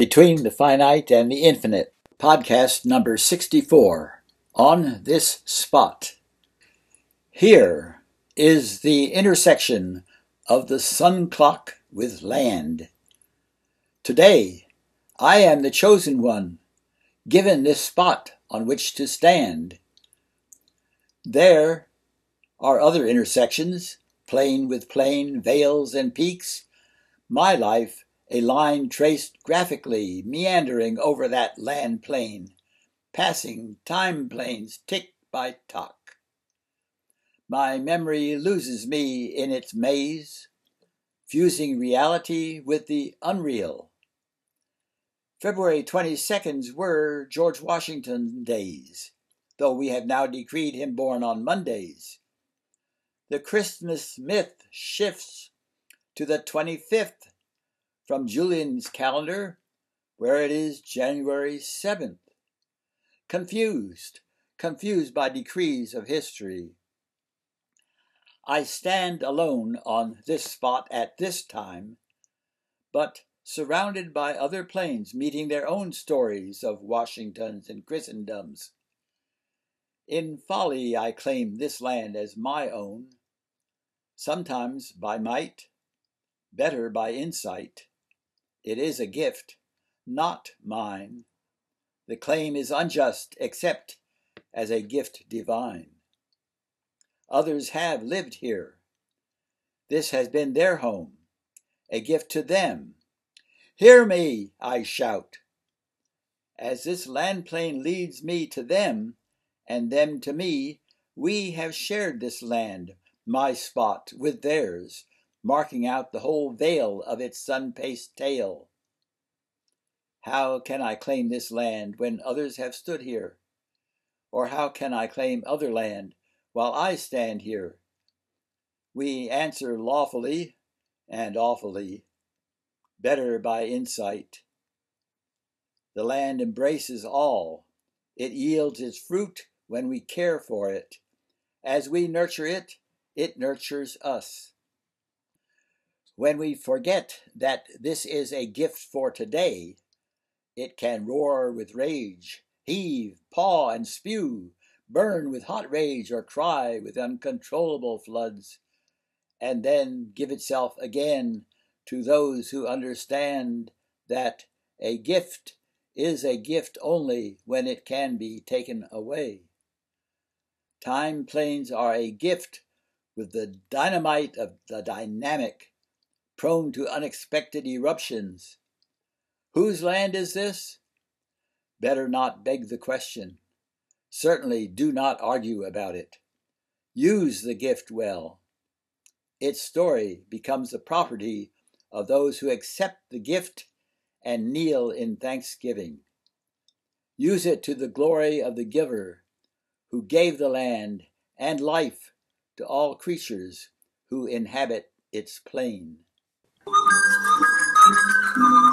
Between the Finite and the Infinite, podcast number 64, On This Spot. Here is the intersection of the sun clock with land. Today, I am the chosen one, given this spot on which to stand. There are other intersections, plain with plain, vales and peaks. My life a line traced graphically, meandering over that land plain, passing time planes tick by tock. My memory loses me in its maze, fusing reality with the unreal. February 22nds were George Washington days, though we have now decreed him born on Mondays. The Christmas myth shifts to the 25th from Julian's calendar, where it is January 7th. Confused, confused by decrees of history. I stand alone on this spot at this time, but surrounded by other planes meeting their own stories of Washingtons and Christendoms. In folly I claim this land as my own, sometimes by might, better by insight. It is a gift, not mine. The claim is unjust except as a gift divine. Others have lived here. This has been their home, a gift to them. Hear me, I shout. As this land plane leads me to them, and them to me, we have shared this land, my spot, with theirs, marking out the whole vale of its sun-paced tail. How can I claim this land when others have stood here? Or how can I claim other land while I stand here? We answer lawfully and awfully, better by insight. The land embraces all. It yields its fruit when we care for it. As we nurture it, it nurtures us. When we forget that this is a gift for today, it can roar with rage, heave, paw, and spew, burn with hot rage, or cry with uncontrollable floods, and then give itself again to those who understand that a gift is a gift only when it can be taken away. Time planes are a gift with the dynamite of the dynamic prone to unexpected eruptions. Whose land is this? Better not beg the question. Certainly do not argue about it. Use the gift well. Its story becomes the property of those who accept the gift and kneel in thanksgiving. Use it to the glory of the giver who gave the land and life to all creatures who inhabit its plain. thank you